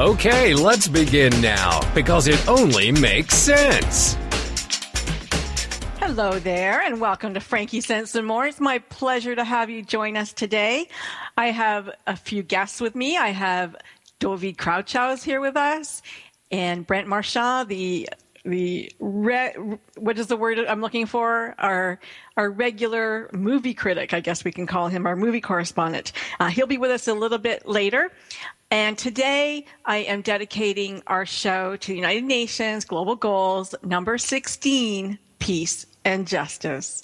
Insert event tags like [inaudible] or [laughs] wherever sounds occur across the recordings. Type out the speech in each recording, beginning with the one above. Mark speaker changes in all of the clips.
Speaker 1: Okay, let's begin now because it only makes sense.
Speaker 2: Hello there, and welcome to Frankie Sense and More. It's my pleasure to have you join us today. I have a few guests with me. I have Dovid Krafchow is here with us, and Brent Marchand, the the re, what is the word I'm looking for? Our our regular movie critic, I guess we can call him, our movie correspondent. Uh, he'll be with us a little bit later. And today I am dedicating our show to the United Nations Global Goals number 16, peace and justice.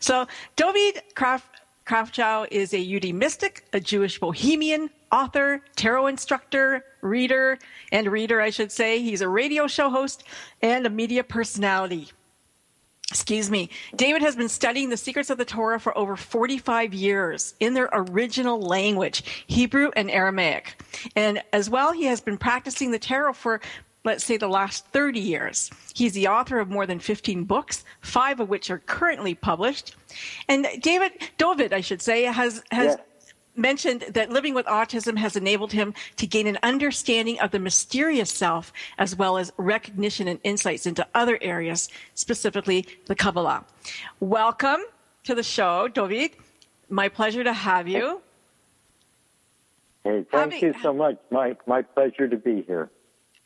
Speaker 2: So Dovid Kraft, Krafchow is a UD mystic, a Jewish bohemian, author, tarot instructor, reader, and reader, I should say. He's a radio show host and a media personality. Excuse me. David has been studying the secrets of the Torah for over 45 years in their original language, Hebrew and Aramaic. And as well, he has been practicing the tarot for let's say the last 30 years. He's the author of more than 15 books, five of which are currently published. And Dovid, David, I should say, has, has
Speaker 3: Yeah.
Speaker 2: Mentioned that living with autism has enabled him to gain an understanding of the mysterious self as well as recognition and insights into other areas, specifically the Kabbalah. Welcome to the show, David. My pleasure to have you.
Speaker 3: Hey, thank
Speaker 2: Having-
Speaker 3: you so much. My my pleasure to be here.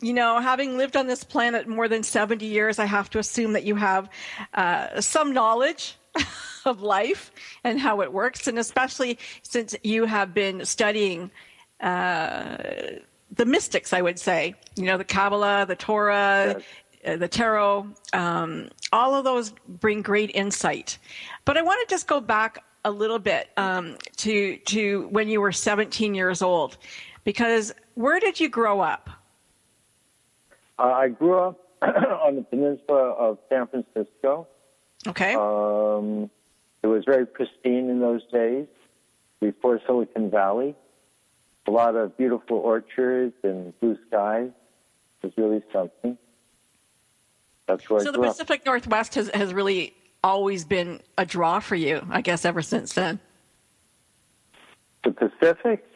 Speaker 2: You know, having lived on this planet more than 70 years, I have to assume that you have uh, some knowledge [laughs] of life and how it works, and especially since you have been studying uh, the mystics, I would say. You know, the Kabbalah, the Torah, uh, the Tarot, um, all of those bring great insight. But I want to just go back a little bit um, to to when you were 17 years old, because where did you grow up?
Speaker 3: Uh, I grew up [clears throat] on the peninsula of San Francisco.
Speaker 2: Okay.
Speaker 3: Um, it was very pristine in those days, before Silicon Valley. A lot of beautiful orchards and blue skies. It was really something. That's where
Speaker 2: so the
Speaker 3: grew up.
Speaker 2: Pacific Northwest has, has really always been a draw for you, I guess, ever since then.
Speaker 3: The Pacific,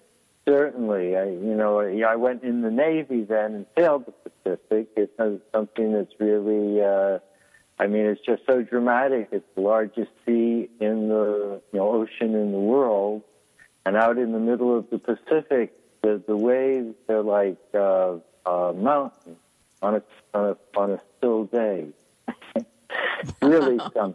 Speaker 3: certainly. I, you know, I went in the Navy then and sailed the Pacific. It's something that's really. Uh, I mean, it's just so dramatic. It's the largest sea in the you know ocean in the world, and out in the middle of the Pacific, the the waves are like uh, uh, mountains on a on a on a still day. [laughs] really [laughs] something.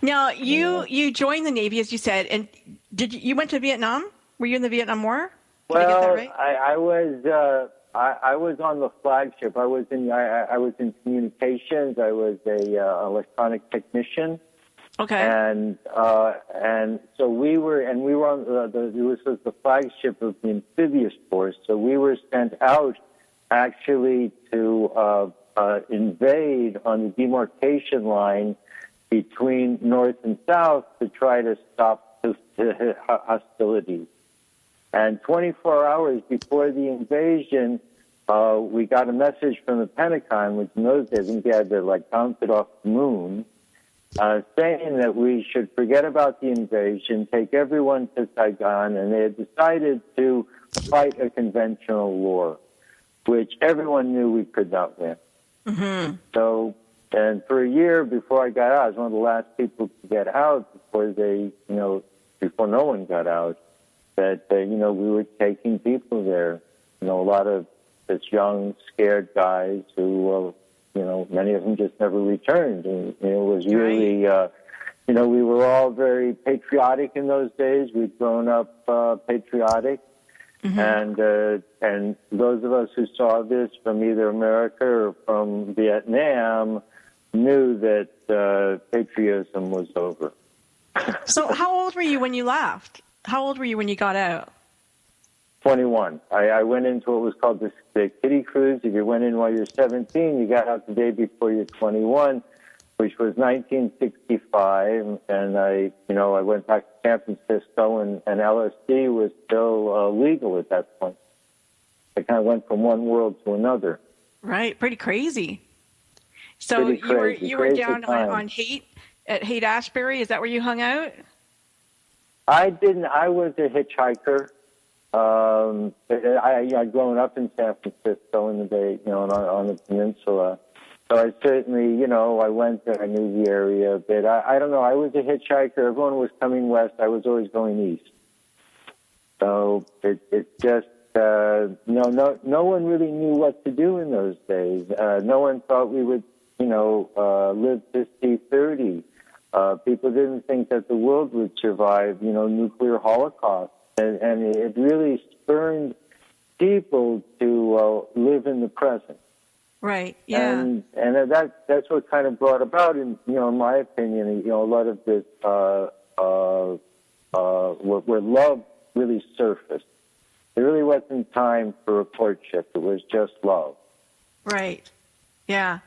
Speaker 2: Now you you joined the Navy, as you said, and did you, you went to Vietnam? Were you in the Vietnam War? Did I get that
Speaker 3: Well,
Speaker 2: right?
Speaker 3: I, I was uh, I, I was on the flagship. I was in I, I- I was in communications. I was a uh, electronic technician,
Speaker 2: Okay.
Speaker 3: and uh, and so we were and we were on the, the this was the flagship of the amphibious force. So we were sent out actually to uh, uh, invade on the demarcation line between north and south to try to stop [laughs] hostilities. And 24 hours before the invasion, uh, we got a message from the Pentagon, which in those days, I think they had to like bounce it off the moon, uh, saying that we should forget about the invasion, take everyone to Saigon, and they had decided to fight a conventional war, which everyone knew we could not win. So, and for a year before I got out, I was one of the last people to get out before they, you know, before no one got out. That uh, you know we were taking people there. You know, a lot of just young, scared guys who, uh, you know, many of them just never returned. And you know, it was really, uh, you know, we were all very patriotic in those days. We'd grown up uh, patriotic. And uh, and those of us who saw this from either America or from Vietnam knew that uh, patriotism was over. [laughs]
Speaker 2: so how old were you when you left? How old were you when you got out?
Speaker 3: 21. I, I went into what was called the, the kiddie cruise. If you went in while you're 17, you got out the day before you're 21, which was 1965. And I, you know, I went back to San Francisco, and, and LSD was still uh, legal at that point. I kind of went from one world to another.
Speaker 2: Right, pretty crazy. So
Speaker 3: Pretty
Speaker 2: you were you were down on, on Haight at Haight Ashbury. Is that where you hung out?
Speaker 3: I didn't. I was a hitchhiker. Um, I, I I'd grown up in San Francisco in the Bay, you know, on, on the peninsula. So I certainly, you know, I went there. I knew the area a bit. I, I don't know. I was a hitchhiker. Everyone was coming west. I was always going east. So it it just uh, no no no one really knew what to do in those days. Uh, no one thought we would, you know, uh, live to see thirty. Uh, people didn't think that the world would survive, you know, nuclear holocaust, and, and it really spurned people to uh, live in the present.
Speaker 2: Right. Yeah.
Speaker 3: And and that that's what kind of brought about, in you know, in my opinion, you know, a lot of this uh, uh, uh, where, where love really surfaced. There really wasn't time for a courtship; it was just love.
Speaker 2: Right. Yeah.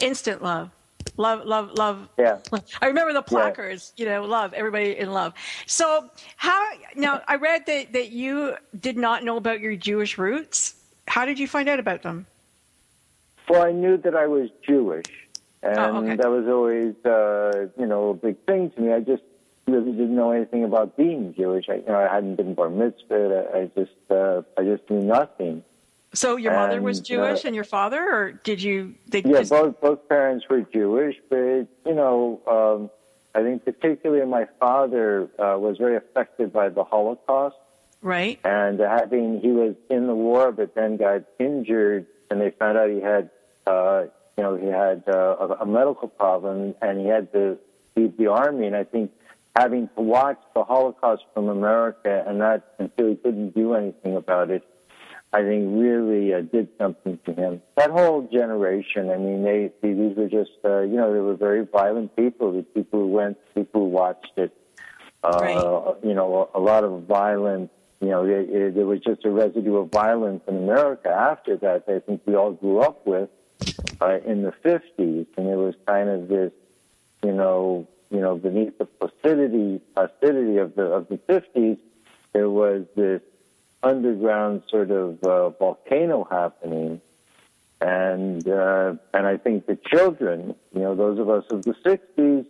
Speaker 2: Instant love. Love, love, love.
Speaker 3: Yeah.
Speaker 2: I remember the placards, you know, love, everybody in love. So, how, now, I read that, that you did not know about your Jewish roots. How did you find out about them?
Speaker 3: Well, I knew that I was Jewish, and
Speaker 2: Oh, okay.
Speaker 3: that was always, uh, you know, a big thing to me. I just really didn't know anything about being Jewish. I, you know, I hadn't been bar mitzvah. I, I just, uh, I just knew nothing.
Speaker 2: So, your mother was Jewish
Speaker 3: uh,
Speaker 2: and your father, or did you, they
Speaker 3: Yeah,
Speaker 2: just,
Speaker 3: both both parents were Jewish, but you know, um, I think particularly my father uh, was very affected by the Holocaust,
Speaker 2: right?
Speaker 3: and having he was in the war, but then got injured, and they found out he had, uh, you know, he had uh, a, a medical problem, and he had to leave the army. And I think having to watch the Holocaust from America and not until he couldn't do anything about it, I think really uh, did something to him. That whole generation, I mean, they, they these were just, uh, you know, they were very violent people. The people who went, people who watched it, uh,
Speaker 2: Right.
Speaker 3: you know, a, a lot of violence. You know, it, it, there was just a residue of violence in America after that. I think we all grew up with uh, in the '50s, and it was kind of this, you know, you know, beneath the placidity, placidity of the of the '50s, there was this underground sort of uh, volcano happening, and uh, and I think the children, you know, those of us of the '60s,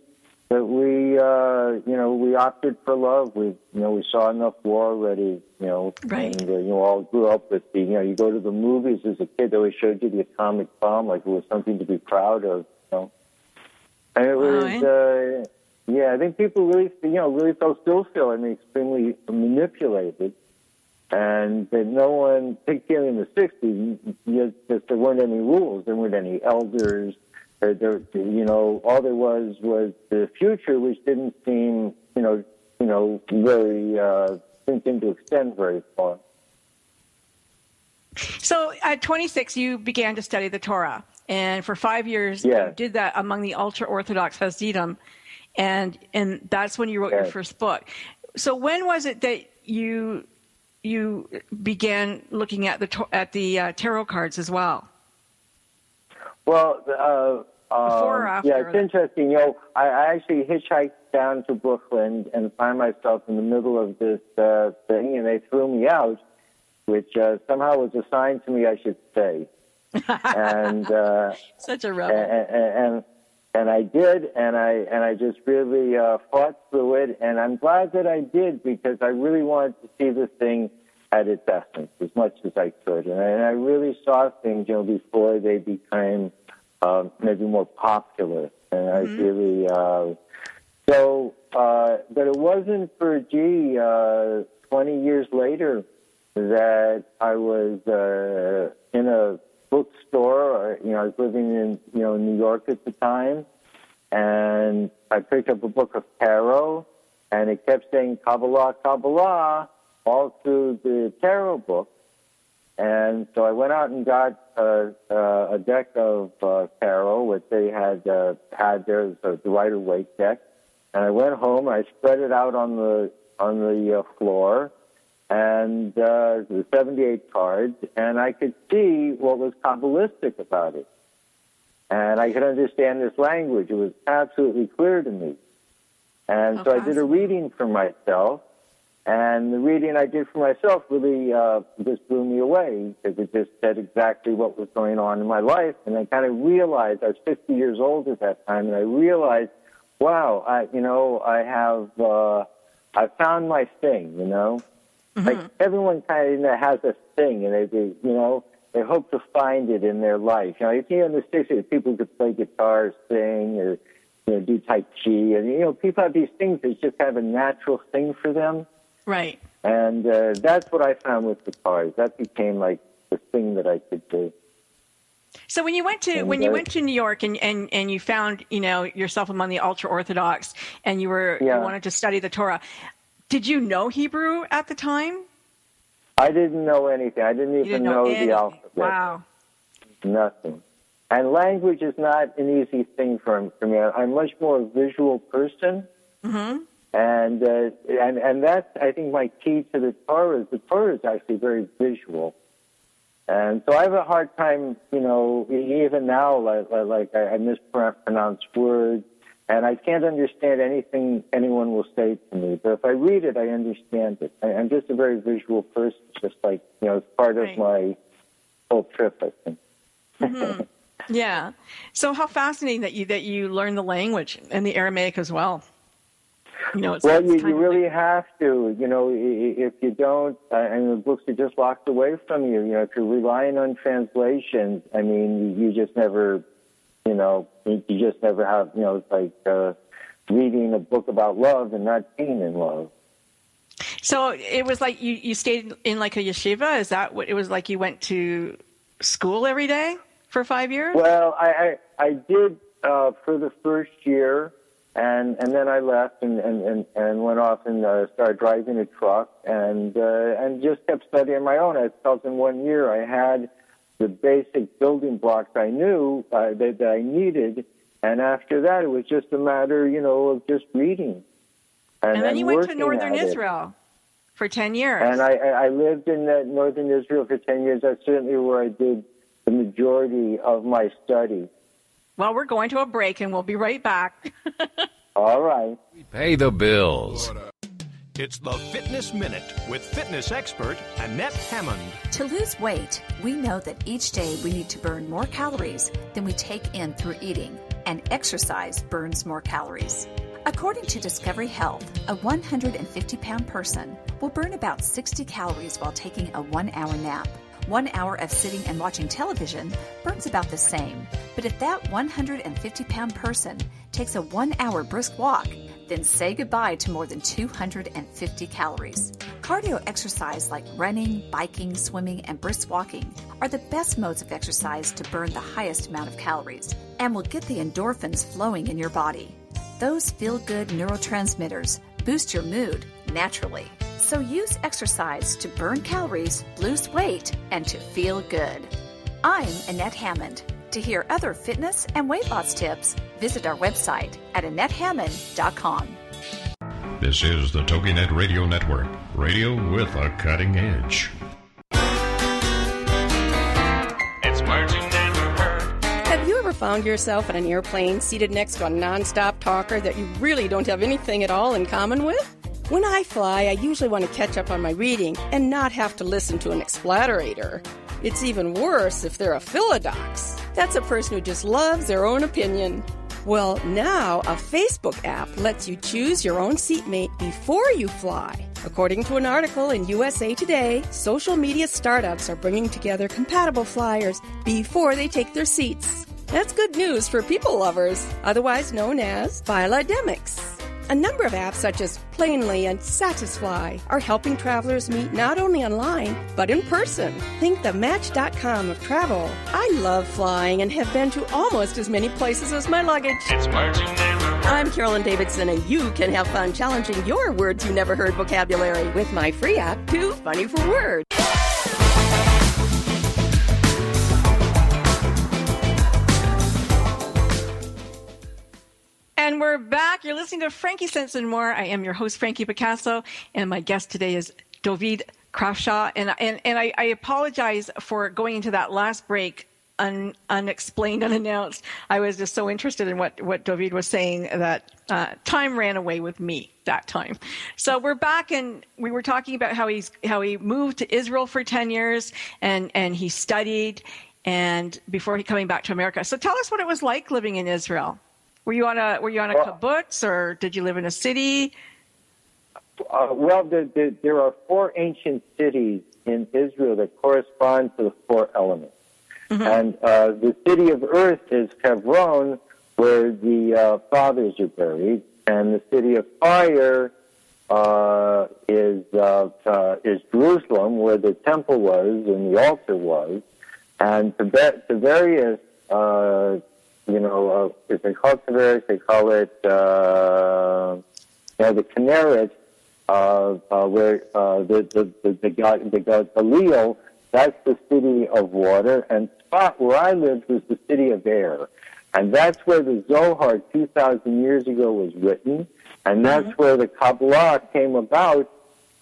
Speaker 3: that we, uh, you know, we opted for love. We, you know, we saw enough war already, you know,
Speaker 2: Right.
Speaker 3: and uh, you know, all grew up with the, you know, you go to the movies as a kid, they always showed you the atomic bomb like it was something to be proud of, you know, and it was.
Speaker 2: eh?
Speaker 3: Uh, yeah, I think people really, you know, really felt still feel, I mean, extremely manipulated and that no one, particularly in the 60s, you just, there weren't any rules. There weren't any elders. There, there, you know, all there was was the future, which didn't seem, you know, you know, very, uh, didn't seem to extend very far.
Speaker 2: So, at 26, you began to study the Torah. And for five years,
Speaker 3: Yeah.
Speaker 2: you did that among the ultra Orthodox Hasidim. And, and that's when you wrote your first book. So, when was it that you, you began looking at the, at the uh, tarot cards as well?
Speaker 3: Well, uh,
Speaker 2: Before or
Speaker 3: um,
Speaker 2: after
Speaker 3: yeah, it's interesting. You know, I, I actually hitchhiked down to Brooklyn and find myself in the middle of this uh, thing, and they threw me out, which uh, somehow was assigned to me. I should say, [laughs] and. Uh,
Speaker 2: Such a rebel.
Speaker 3: and, and and I did, and I and I just really uh, fought through it, and I'm glad that I did because I really wanted to see this thing at its essence as much as I could, and I, and I really saw things, you know, before they became um, maybe more popular, and I really uh, so. Uh, but it wasn't for gee, uh, 20 years later that I was uh, in a bookstore. Or, you know, I was living in you know New York at the time, and I picked up a book of tarot, and it kept saying Kabbalah, Kabbalah all through the tarot book. And so I went out and got a, a deck of uh, tarot, which they had uh, had there, the Rider Waite deck. And I went home. I spread it out on the on the uh, floor, and uh, the 78 cards, and I could see what was Kabbalistic about it. And I could understand this language. It was absolutely clear to me. And
Speaker 2: Oh,
Speaker 3: so I did a reading for myself, and the reading I did for myself really uh, just blew me away because it just said exactly what was going on in my life. And I kind of realized I was 50 years old at that time, and I realized, wow, I, you know, I have, uh, I found my thing. You know, like everyone kind of has a thing, and they, they, you know, they hope to find it in their life. You know, you see in the 60s, people could play guitar, sing, or you know, do tai chi, and you know, people have these things that's just kind of a natural thing for them.
Speaker 2: Right.
Speaker 3: And uh, that's what I found with guitars. That became like the thing that I could do.
Speaker 2: So when you went to when you
Speaker 3: uh,
Speaker 2: went to New York and, and, and you found you know yourself among the ultra orthodox and you were
Speaker 3: Yeah.
Speaker 2: you wanted to study the Torah, did you know Hebrew at the time?
Speaker 3: I didn't know anything. I didn't even
Speaker 2: didn't know,
Speaker 3: know, the alphabet.
Speaker 2: Wow.
Speaker 3: Nothing. And language is not an easy thing for, for me. I'm much more a visual person.
Speaker 2: hmm
Speaker 3: And, uh, and, and that's, I think, my key to the Torah is the Torah is actually very visual. And so I have a hard time, you know, even now, like, like I, I mispronounce words, and I can't understand anything anyone will say to me. But if I read it, I understand it. I, I'm just a very visual person, just like, you know, it's part
Speaker 2: Right.
Speaker 3: of my whole trip, I think.
Speaker 2: Yeah. So how fascinating that you that you learned the language and the Aramaic as well. You know, it's,
Speaker 3: Well,
Speaker 2: it's
Speaker 3: you, you really
Speaker 2: like-
Speaker 3: have to. You know, i- i- if you don't, uh, and the books are just locked away from you. You know, if you're relying on translations, I mean, you just never, you know, you just never have. You know, it's like uh, reading a book about love and not being in love.
Speaker 2: So it was like you, you stayed in like a yeshiva. Is that what it was like? You went to school every day for five years.
Speaker 3: Well, I I, I did uh, for the first year, and and then I left and and and, and went off and uh, started driving a truck and uh, and just kept studying my own. I felt in one year I had the basic building blocks I knew uh, that, that I needed, and after that it was just a matter, you know, of just reading. And,
Speaker 2: and then you went to northern
Speaker 3: at it.
Speaker 2: Israel for ten years.
Speaker 3: And I, I I lived in uh, northern Israel for 10 years. That's certainly where I did the majority of my study.
Speaker 2: well, we're going to a break, and we'll be right back. [laughs]
Speaker 3: All right.
Speaker 1: We Pay the bills.
Speaker 4: It's the Fitness Minute with fitness expert Annette Hammond.
Speaker 5: To lose weight, we know that each day we need to burn more calories than we take in through eating, and exercise burns more calories. According to Discovery Health, a 150 pound person will burn about 60 calories while taking a one hour nap. One hour of sitting and watching television burns about the same. But if that 150 pound person takes a one hour brisk walk, then say goodbye to more than 250 calories. Cardio exercise like running, biking, swimming, and brisk walking are the best modes of exercise to burn the highest amount of calories and will get the endorphins flowing in your body. Those feel good neurotransmitters boost your mood naturally. So use exercise to burn calories, lose weight, and to feel good. I'm Annette Hammond. To hear other fitness and weight loss tips, visit our website at AnnetteHammond.com.
Speaker 6: This is the TogiNet Radio Network, radio with a cutting edge.
Speaker 7: It's words you never heard.
Speaker 8: Have you ever found yourself in an airplane seated next to a nonstop talker that you really don't have anything at all in common with? When I fly, I usually want to catch up on my reading and not have to listen to an explatterator. It's even worse if they're a philodox. That's a person who just loves their own opinion. Well, now a Facebook app lets you choose your own seatmate before you fly. According to an article in USA Today, social media startups are bringing together compatible flyers before they take their seats. That's good news for people lovers, otherwise known as philodemics. A number of apps such as Planely and Satisfly are helping travelers meet not only online, but in person. Think the Match.com of travel. I love flying and have been to almost as many places as my luggage.
Speaker 7: It's words you never.
Speaker 8: I'm Carolyn Davidson, and you can have fun challenging your words you never heard vocabulary with my free app, Too Funny for Words.
Speaker 2: And we're back. You're listening to Frankie Sense and More. I am your host, Frankie Picasso, and my guest today is David Krafchow, and and and I, I apologize for going into that last break un, unexplained, [laughs] unannounced. I was just so interested in what what David was saying that uh, time ran away with me that time. So we're back, and we were talking about how he's how he moved to Israel for ten years, and and he studied, and before he coming back to America. So tell us what it was like living in Israel. Were you on a were you on a kibbutz, or did you live in a city?
Speaker 3: Uh, well, there, there, there are four ancient cities in Israel that correspond to the four elements.
Speaker 2: Mm-hmm.
Speaker 3: And uh, the city of earth is Hebron, where the uh, fathers are buried, and the city of fire uh, is uh, uh, is Jerusalem, where the temple was and the altar was, and the, the various uh, you know, uh, if they call it Tavares, they call it, uh, you know, the Kinneret, uh, uh, where uh, the the the the god the god Galil, that's the city of water, and spot where I lived was the city of air, and that's where the Zohar two thousand years ago was written, and that's where the Kabbalah came about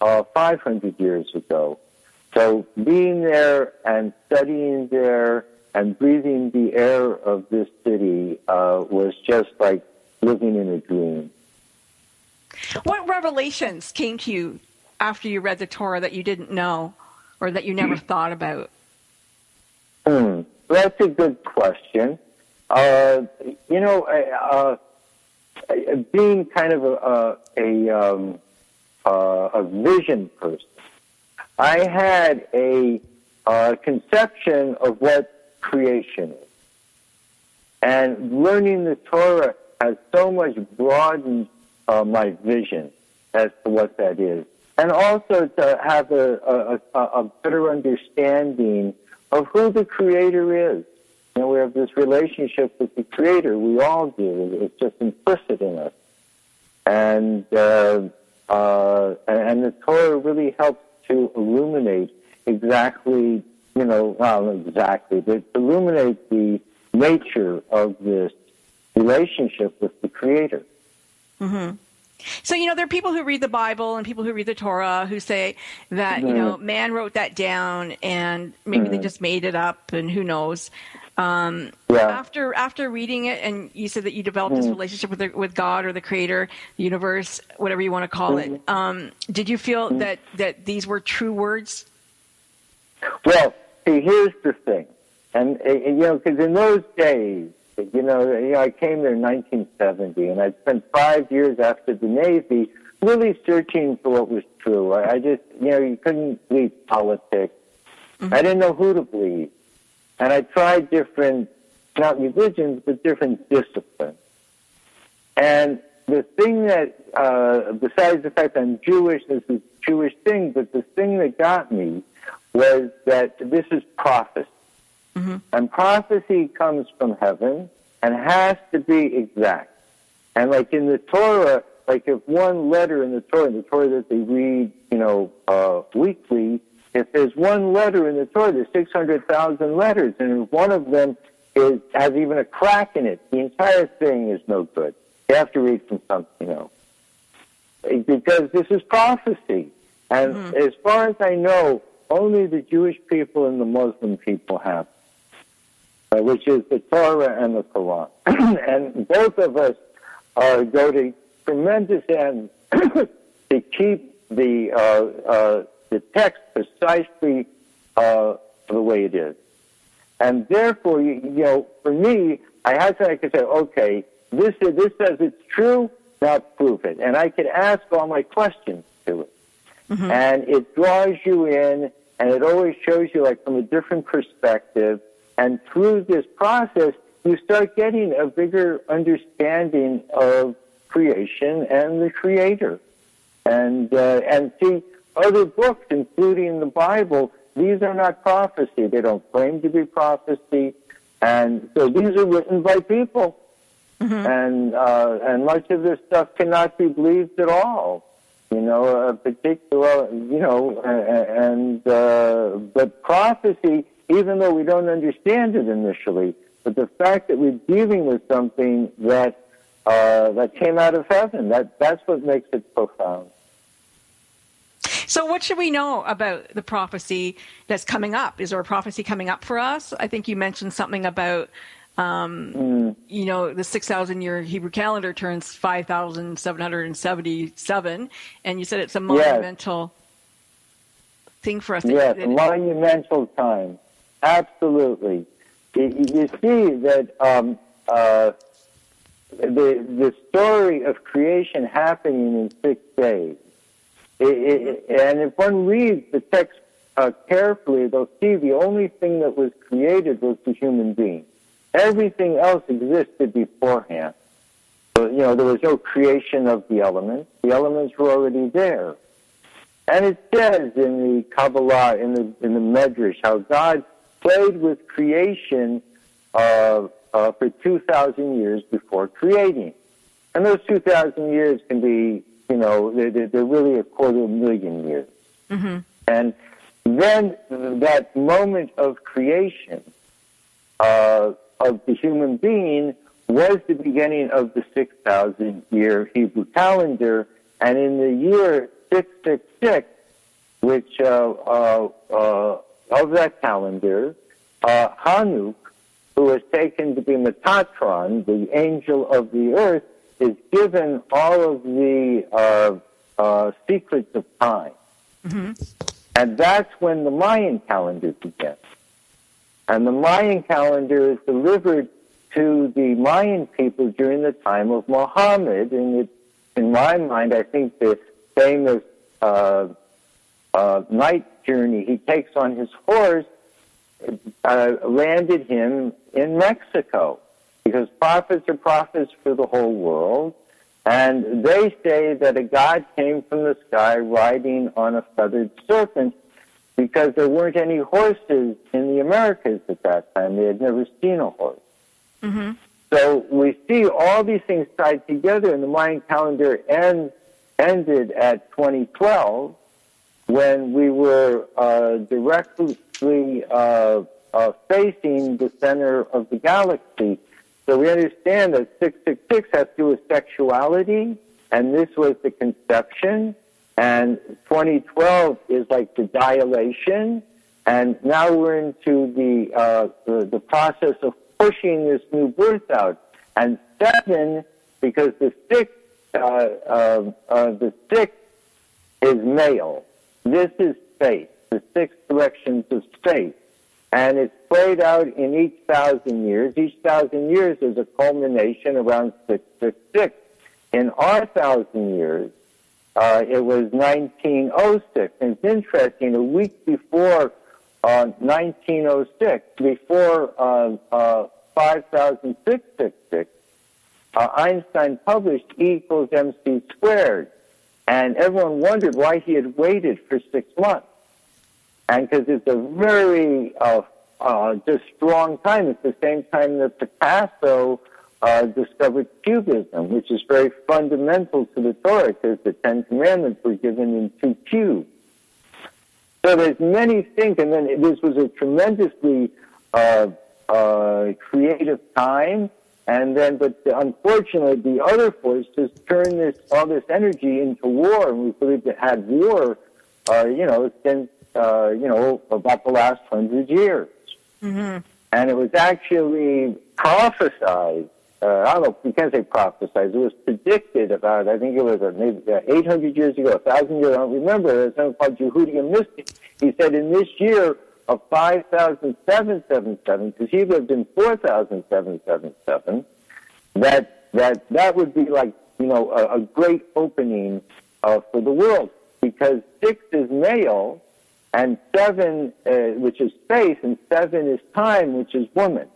Speaker 3: uh, five hundred years ago. So being there and studying there and breathing the air of this city uh, was just like living in a dream.
Speaker 2: What revelations came to you after you read the Torah that you didn't know or that you never thought about?
Speaker 3: Hmm, that's a good question. Uh, you know, uh, uh, being kind of a a, um, uh, a vision person, I had a uh, conception of what creation is, and learning the Torah has so much broadened uh, my vision as to what that is, and also to have a, a, a better understanding of who the Creator is. You know, we have this relationship with the Creator. We all do. It's just implicit in us, and uh, uh, and the Torah really helps to illuminate exactly, you know, well, exactly, but illuminate the nature of this relationship with the Creator.
Speaker 2: Mm-hmm. So, you know, there are people who read the Bible and people who read the Torah who say that, you know, man wrote that down and maybe they just made it up and who knows. Um,
Speaker 3: Yeah.
Speaker 2: After after reading it, and you said that you developed this relationship with the, with God or the Creator, the universe, whatever you want to call it. Um, did you feel that that these were true words?
Speaker 3: Well, see, here's the thing, and, uh, you know, because in those days, you know, you know, I came there in 1970, and I spent five years after the Navy really searching for what was true. I, I just, you know, you couldn't believe politics. I didn't know who to believe, and I tried different, not religions, but different disciplines. And the thing that, uh, besides the fact I'm Jewish, this is a Jewish thing, but the thing that got me was that this is prophecy. And prophecy comes from heaven and has to be exact. And like in the Torah, like if one letter in the Torah, the Torah that they read, you know, uh, weekly, if there's one letter in the Torah, there's 600,000 letters, and if one of them is, has even a crack in it, the entire thing is no good. You have to read from something else. Because this is prophecy. And as far as I know, only the Jewish people and the Muslim people have uh, which is the Torah and the Quran. [clears throat] and both of us uh, go to tremendous ends [clears throat] to keep the uh, uh, the text precisely uh, the way it is. And therefore, you, you know, for me, I had to, I could say, okay, this this says it's true, now prove it. And I could ask all my questions to it. And it draws you in, and it always shows you, like, from a different perspective. And through this process, you start getting a bigger understanding of creation and the Creator. And uh, and see other books, including the Bible. These are not prophecy. They don't claim to be prophecy, and so these are written by people. And uh, and much of this stuff cannot be believed at all. You know, a particular, you know, and uh, but prophecy, even though we don't understand it initially, but the fact that we're dealing with something that uh, that came out of heaven, that that's what makes it profound.
Speaker 2: So, what should we know about the prophecy that's coming up? Is there a prophecy coming up for us? I think you mentioned something about, um,
Speaker 3: Mm.
Speaker 2: you know, the 6,000 year Hebrew calendar turns 5,777, and you said it's a monumental thing for us.
Speaker 3: Yes,
Speaker 2: It-
Speaker 3: a monumental time. Absolutely. You, you see that um, uh, the the story of creation happening in six days. It, it, and if one reads the text uh, carefully, they'll see the only thing that was created was the human being. Everything else existed beforehand. So, you know, there was no creation of the elements. The elements were already there. And it says in the Kabbalah, in the in the Midrash, how God played with creation uh, uh, for two thousand years before creating, and those two thousand years can be, you know, they're, they're really a quarter of a million years.
Speaker 2: Mm-hmm.
Speaker 3: And then that moment of creation uh, of the human being was the beginning of the 6,000 year Hebrew calendar. And in the year 666, which uh, uh, uh, of that calendar, uh, Hanoch, who was taken to be Metatron, the angel of the earth, is given all of the uh, uh, secrets of time. And that's when the Mayan calendar begins. And the Mayan calendar is delivered to the Mayan people during the time of Muhammad. And it, in my mind, I think the famous uh, uh, night journey he takes on his horse uh, landed him in Mexico. Because prophets are prophets for the whole world. And they say that a god came from the sky riding on a feathered serpent because there weren't any horses in the Americas at that time. They had never seen a horse.
Speaker 2: Mm-hmm.
Speaker 3: So we see all these things tied together, and the Mayan calendar ends, ended at 2012 when we were uh, directly uh, uh, facing the center of the galaxy. So we understand that 666 has to do with sexuality, and this was the conception, and 2012 is like the dilation, and now we're into the, uh, the, the process of pushing this new birth out. And seven, because the six, uh, uh, uh, the six is male. This is space, the six directions of space. And it's played out in each thousand years. Each thousand years is a culmination around 666. In our thousand years, uh, it was 1906. And it's interesting, a week before uh, 1906, before uh, uh, 5666, uh, Einstein published E equals mc squared. And everyone wondered why he had waited for six months. And because it's a very uh, uh, just strong time. It's the same time that Picasso uh, discovered Cubism, which is very fundamental to the Torah, because the Ten Commandments were given in two cubes. So there's many things, and then this was a tremendously uh, uh, creative time. And then, but unfortunately, the other forces turned this all this energy into war, and we believe it had war. Uh, you know, since uh, you know about the last hundred years,
Speaker 2: Mm-hmm.
Speaker 3: and it was actually prophesied. Uh, I don't know. You can't say prophesied. It was predicted about. I think it was uh, maybe uh, 800 years ago, 1,000 years. I don't remember. There's something called Yehudi mystic. He said in this year of 5,777, because he lived in 4,777, that that that would be like you know a, a great opening uh, for the world because six is male and seven, uh, which is space, and seven is time, which is woman.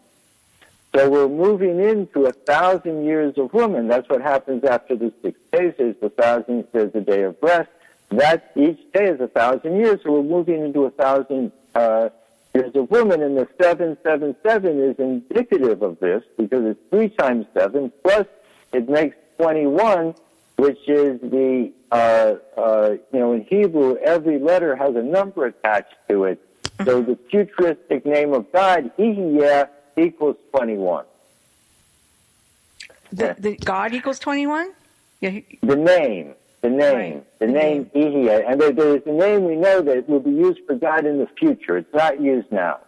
Speaker 3: So we're moving into a thousand years of woman. That's what happens after the six days. There's the thousand. There's the day of rest. That each day is a thousand years. So we're moving into a thousand uh, years of woman, and the seven seven seven is indicative of this because it's three times seven plus it makes twenty one, which is the uh, uh, you know in Hebrew every letter has a number attached to it. So the futuristic name of God, Ehyeh, equals twenty one.
Speaker 2: The, the God equals 21? Yeah. he-
Speaker 3: The name, the name, the name Ehyeh, and there, there's a name we know that will be used for God in the future. It's not used now.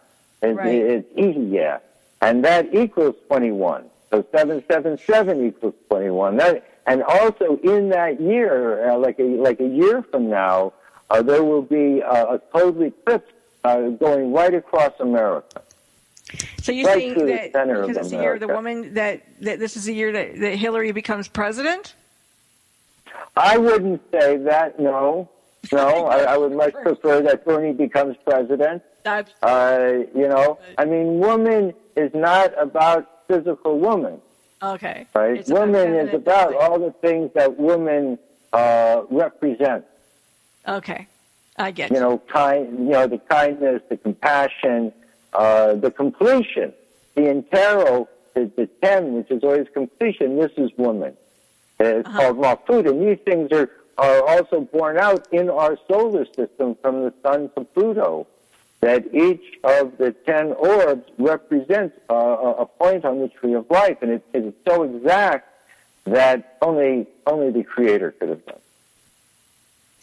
Speaker 3: It's,
Speaker 2: Right.
Speaker 3: it's Ehyeh, and that equals 21. So 777 equals 21. That, and also in that year, uh, like a like a year from now, uh, there will be uh, a total eclipse uh, going right across America.
Speaker 2: So you're
Speaker 3: Right the
Speaker 2: that because it's the year of the woman that, that this is the year that, that Hillary becomes president?
Speaker 3: I wouldn't say that. No, no. [laughs] I, I would much prefer that Bernie becomes president.
Speaker 2: That's
Speaker 3: Uh, you know, I mean, woman is not about physical woman,
Speaker 2: okay.
Speaker 3: right?
Speaker 2: It's about
Speaker 3: woman is about
Speaker 2: building.
Speaker 3: all the things that women uh, represent.
Speaker 2: Okay, I get
Speaker 3: You know, kind, you know, the kindness, the compassion, uh, the completion. The intero, the, the ten, which is always completion. This is woman. It's
Speaker 2: Uh-huh.
Speaker 3: called Malchut, and these things are are also borne out in our solar system from the sun to Pluto. That each of the ten orbs represents uh, a a point on the tree of life, and it, it's so exact that only only the Creator could have done.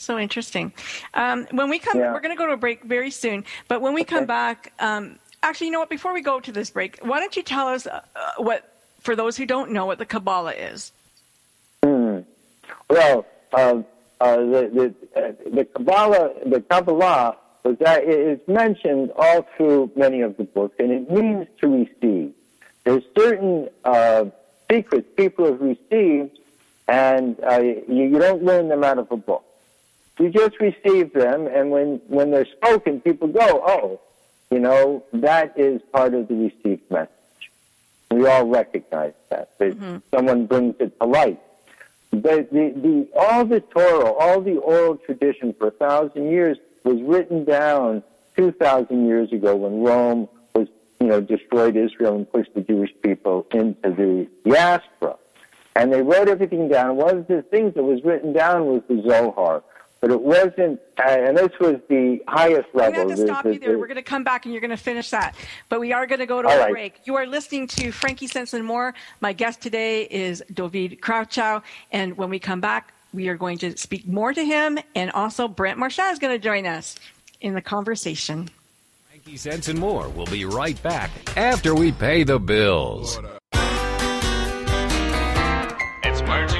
Speaker 2: So interesting. Um, when we come,
Speaker 3: Yeah.
Speaker 2: we're going to go to a break very soon. But when we come back, um, actually, you know what? Before we go to this break, why don't you tell us uh, uh, what, for those who don't know, what the Kabbalah is?
Speaker 3: Hmm. Well, uh, uh, the the, uh, the Kabbalah, the Kabbalah was that it is mentioned all through many of the books, and it means to receive. There's certain uh, secrets people have received, and uh, you, you don't learn them out of a book. You just receive them, and when when they're spoken, people go, "Oh, you know, that is part of the received message." We all recognize that. That mm-hmm. someone brings it to light. The, the, the, all the Torah, all the oral tradition for a thousand years was written down 2,000 years ago when Rome was, you know, destroyed Israel and pushed the Jewish people into the diaspora. And they wrote everything down. One of the things that was written down was the Zohar. But it wasn't, uh, and this was the highest
Speaker 2: I'm
Speaker 3: level.
Speaker 2: going to have to stop
Speaker 3: the-
Speaker 2: you there.
Speaker 3: the-
Speaker 2: We're going to come back and you're going to finish that. But we are going to go to
Speaker 3: All
Speaker 2: a
Speaker 3: right.
Speaker 2: break. You are listening to Frankie Sense and More. My guest today is David Krafchow. And when we come back, we are going to speak more to him. And also, Brent Marchand is going to join us in the conversation.
Speaker 1: Frankie Sense and more. We'll be right back after we pay the bills.
Speaker 9: It's words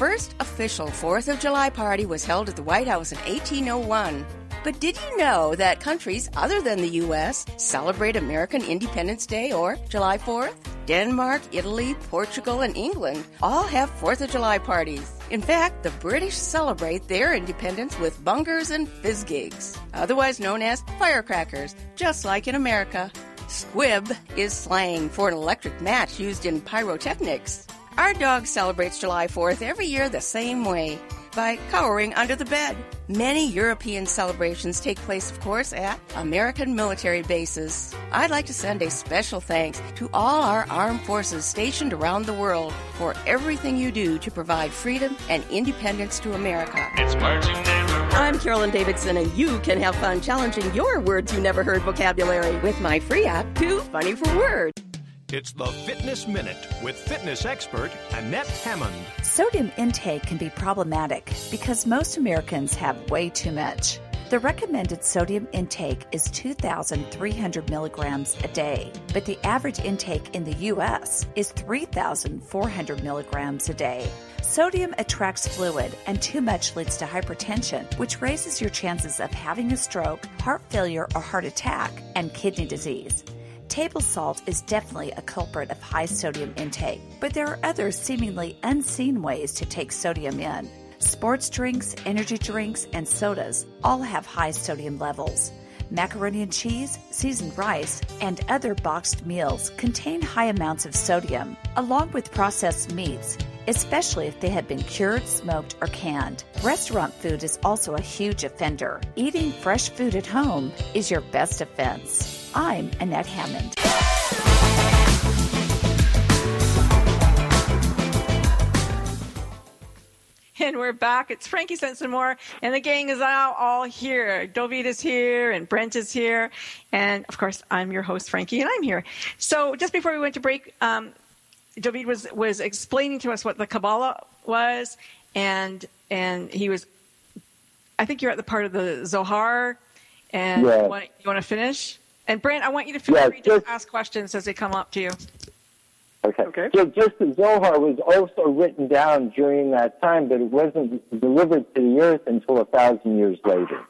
Speaker 8: first official 4th of July party was held at the White House in 1801. But did you know that countries other than the U.S. celebrate American Independence Day or July 4th? Denmark, Italy, Portugal, and England all have 4th of July parties. In fact, the British celebrate their independence with bungers and fizz gigs, otherwise known as firecrackers, just like in America. Squib is slang for an electric match used in pyrotechnics. Our dog celebrates July 4th every year the same way by cowering under the bed. Many European celebrations take place, of course, at American military bases. I'd like to send a special thanks to all our armed forces stationed around the world for everything you do to provide freedom and independence to America.
Speaker 9: It's words you never heard.
Speaker 8: I'm Carolyn Davidson, and you can have fun challenging your words you never heard vocabulary with my free app, Too Funny for Words.
Speaker 4: It's the Fitness Minute with fitness expert Annette Hammond.
Speaker 5: Sodium intake can be problematic because most Americans have way too much. The recommended sodium intake is 2,300 milligrams a day, but the average intake in the U.S. is 3,400 milligrams a day. Sodium attracts fluid, and too much leads to hypertension, which raises your chances of having a stroke, heart failure or heart attack, and kidney disease. Table salt is definitely a culprit of high sodium intake, but there are other seemingly unseen ways to take sodium in. Sports drinks, energy drinks, and sodas all have high sodium levels. Macaroni and cheese, seasoned rice, and other boxed meals contain high amounts of sodium, along with processed meats, especially if they have been cured, smoked, or canned. Restaurant food is also a huge offender. Eating fresh food at home is your best defense. I'm Annette Hammond.
Speaker 2: And we're back. It's Frankie Sense and more, and the gang is now all here. Dovid is here, and Brent is here, and of course, I'm your host, Frankie, and I'm here. So, just before we went to break, um, Dovid was was explaining to us what the Kabbalah was, and and he was. I think you're at the part of the Zohar, and
Speaker 3: Yeah.
Speaker 2: you, want, you want to finish. And Brent, I want you to feel
Speaker 3: Yeah,
Speaker 2: free to ask questions as they come up to you.
Speaker 3: Okay. okay. So just the Zohar was also written down during that time, but it wasn't delivered to the earth until a thousand years later.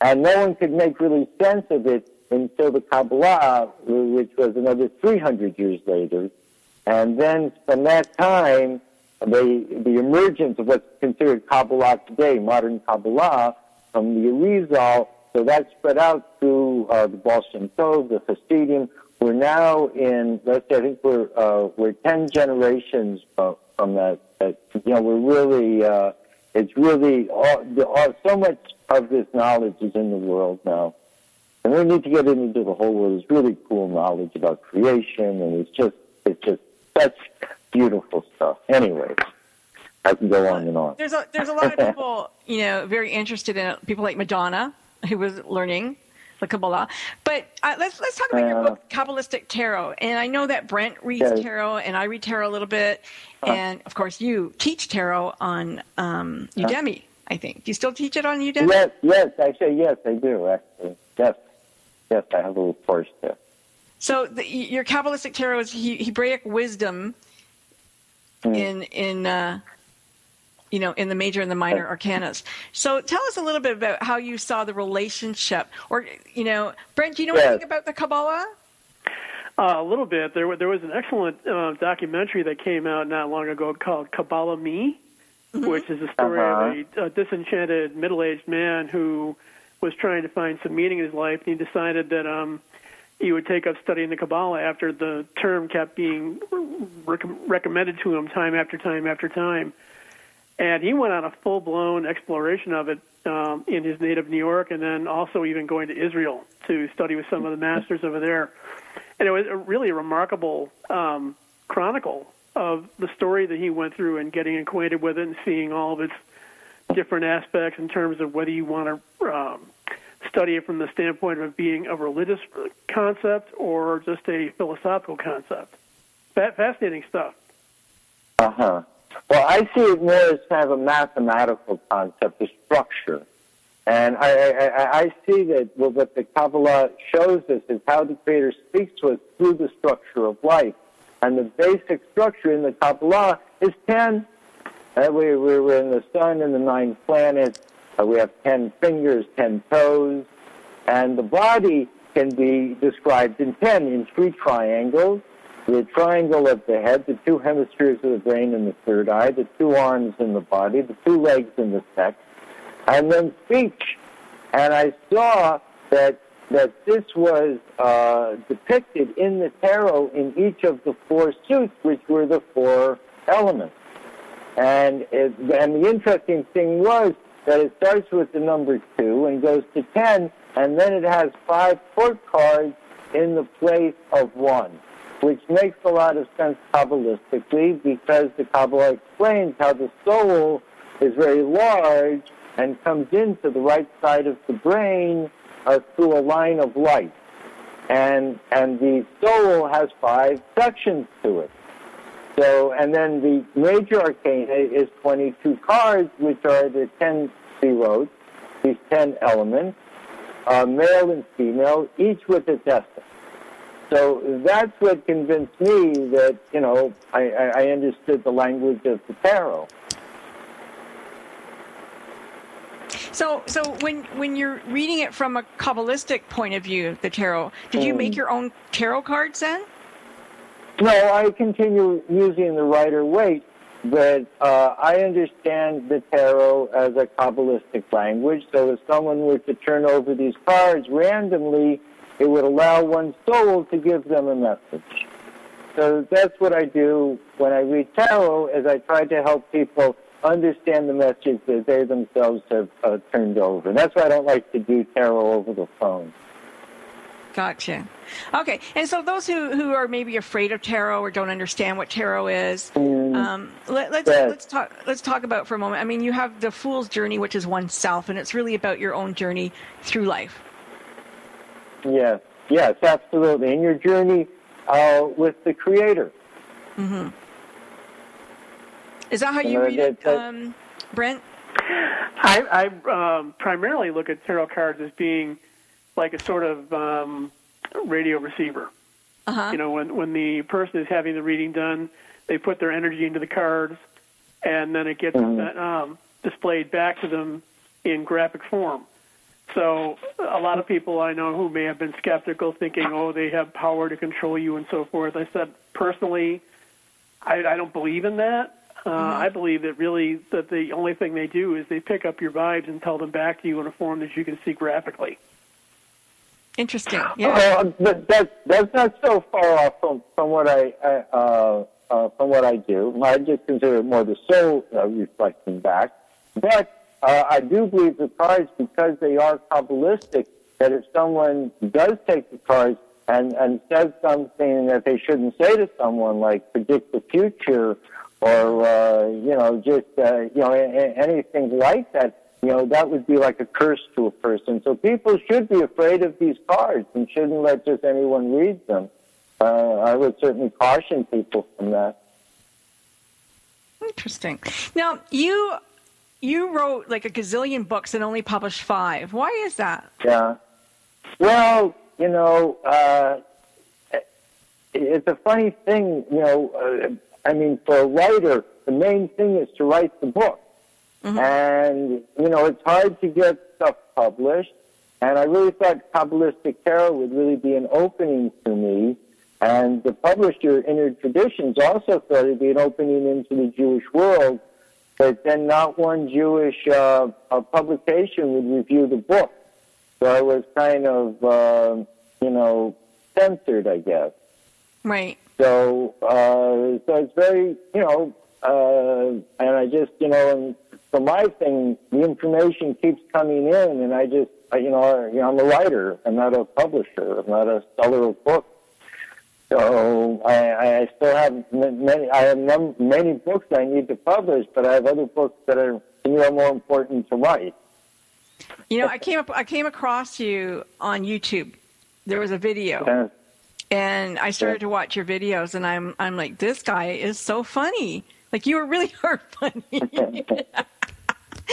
Speaker 3: And no one could make really sense of it until the Kabbalah, which was another 300 years later. And then from that time, the, the emergence of what's considered Kabbalah today, modern Kabbalah, from the Arizal, so that spread out through uh, the Baal Shem Tov, the Hasidim. We're now in, let's say, I think we're, uh, we're 10 generations from, from that, that, you know, we're really, uh, it's really, all, the, all, so much of this knowledge is in the world now. And we need to get into the whole world. It's really cool knowledge about creation, and it's just, it's just such beautiful stuff. Anyways, I can go on and on.
Speaker 2: There's a there's a lot of people, you know, very interested in it. People like Madonna, [laughs] who was learning the Kabbalah. But uh, let's let's talk about your book, Kabbalistic Tarot. And I know that Brent reads
Speaker 3: Yes.
Speaker 2: tarot, and I read tarot a little bit. And of course, you teach tarot on um, Udemy. I think. Do you still teach it on Udemy?
Speaker 3: Yes, yes, actually, yes, I do, actually. Yes, yes, I have a little course there.
Speaker 2: So the, your Kabbalistic tarot is He- Hebraic wisdom
Speaker 3: Mm.
Speaker 2: in in uh, you know in the major and the minor arcanas. So tell us a little bit about how you saw the relationship, or you know, Brent, do you know
Speaker 10: Yes.
Speaker 2: anything about the Kabbalah?
Speaker 10: Uh, a little bit. There, wa- there was an excellent uh, documentary that came out not long ago called Kabbalah Me, which is a story of a, a disenchanted middle-aged man who was trying to find some meaning in his life, and he decided that um, he would take up studying the Kabbalah after the term kept being rec- recommended to him time after time after time. And he went on a full-blown exploration of it um, in his native New York, and then also even going to Israel to study with some of the masters over there and it was a really remarkable um, chronicle of the story that he went through and getting acquainted with it and seeing all of its different aspects in terms of whether you want to um, study it from the standpoint of being a religious concept or just a philosophical concept. Fa- fascinating stuff.
Speaker 3: Uh huh. Well, I see it more as kind of a mathematical concept, a structure. And I, I, I- see that what the Kabbalah shows us is how the Creator speaks to us through the structure of life. And the basic structure in the Kabbalah is 10. Uh, we, we we're in the sun and the nine planets. Uh, we have 10 fingers, 10 toes. And the body can be described in 10 in three triangles. The triangle of the head, the two hemispheres of the brain and the third eye, the two arms in the body, the two legs in the sex, and then speech. And I saw that that this was uh, depicted in the tarot in each of the four suits, which were the four elements. And it, and the interesting thing was that it starts with the number two and goes to ten, and then it has five court cards in the place of one, which makes a lot of sense kabbalistically because the Kabbalah explains how the soul is very large and comes into the right side of the brain uh, through a line of light. And, and the soul has five sections to it. So, and then the major arcana is 22 cards, which are the 10 zeros, these 10 elements, uh, male and female, each with its essence. So that's what convinced me that, you know, I, I understood the language of the tarot.
Speaker 2: So so when when you're reading it from a kabbalistic point of view, the tarot, did you make
Speaker 3: Mm.
Speaker 2: your own tarot cards then?
Speaker 3: No, I continue using the Rider Waite, but uh, I understand the tarot as a Kabbalistic language. So if someone were to turn over these cards randomly, it would allow one soul to give them a message. So that's what I do when I read tarot, is I try to help people understand the message that they themselves have uh, turned over. And that's why I don't like to do tarot over the phone.
Speaker 2: Gotcha. Okay, and so those who, who are maybe afraid of tarot or don't understand what tarot is,
Speaker 3: Mm.
Speaker 2: um, let, let's let's talk let's talk about for a moment. I mean, you have the fool's journey, which is oneself, and it's really about your own journey through life.
Speaker 3: Yes, yes, absolutely. And your journey uh, with the Creator.
Speaker 2: hmm Is that how you
Speaker 3: know,
Speaker 2: read it,
Speaker 3: that-
Speaker 2: um, Brent?
Speaker 10: I, I um, primarily look at tarot cards as being like a sort of um, radio receiver.
Speaker 2: Uh-huh.
Speaker 10: You know, when when the person is having the reading done, they put their energy into the cards, and then it gets um, displayed back to them in graphic form. So a lot of people I know who may have been skeptical, thinking, "Oh, they have power to control you" and so forth. I said, personally, I, I don't believe in that. Uh, I believe that really that the only thing they do is they pick up your vibes and tell them back to you in a form that you can see graphically.
Speaker 2: Interesting. [sighs] Yeah.
Speaker 3: Uh, but that that's not so far off from from what I, I uh, uh, from what I do. I just consider it more the soul uh, reflecting back. But uh, I do believe the cards because they are kabbalistic. That if someone does take the cards and and says something that they shouldn't say to someone, like predict the future, or uh, you know just uh, you know a- anything like that. You know, that would be like a curse to a person. So people should be afraid of these cards and shouldn't let just anyone read them. Uh, I would certainly caution people from that.
Speaker 2: Interesting. Now you you wrote like a gazillion books and only published five. Why is that?
Speaker 3: Yeah. Well, you know, uh, it's a funny thing. You know, uh, I mean, for a writer, the main thing is to write the book, and you know, it's hard to get stuff published. And I really thought Kabbalistic Tarot would really be an opening to me. And the publisher, Inner Traditions, also thought it'd be an opening into the Jewish world. But then not one Jewish uh, uh, publication would review the book. So I was kind of, uh, you know, censored, I guess.
Speaker 2: Right.
Speaker 3: So, uh, so it's very, you know, uh, and I just, you know, and for my thing, the information keeps coming in, and I just, I, you know, I, you know, I'm a writer. I'm not a publisher. I'm not a seller of books. So I, I still have many. I have num- many books I need to publish, but I have other books that are, to me, are more important to write.
Speaker 2: You know, I came up I came across you on YouTube. There was a video. And I started to watch your videos and I'm I'm like, this guy is so funny. Like you are really [laughs] hard funny. [laughs]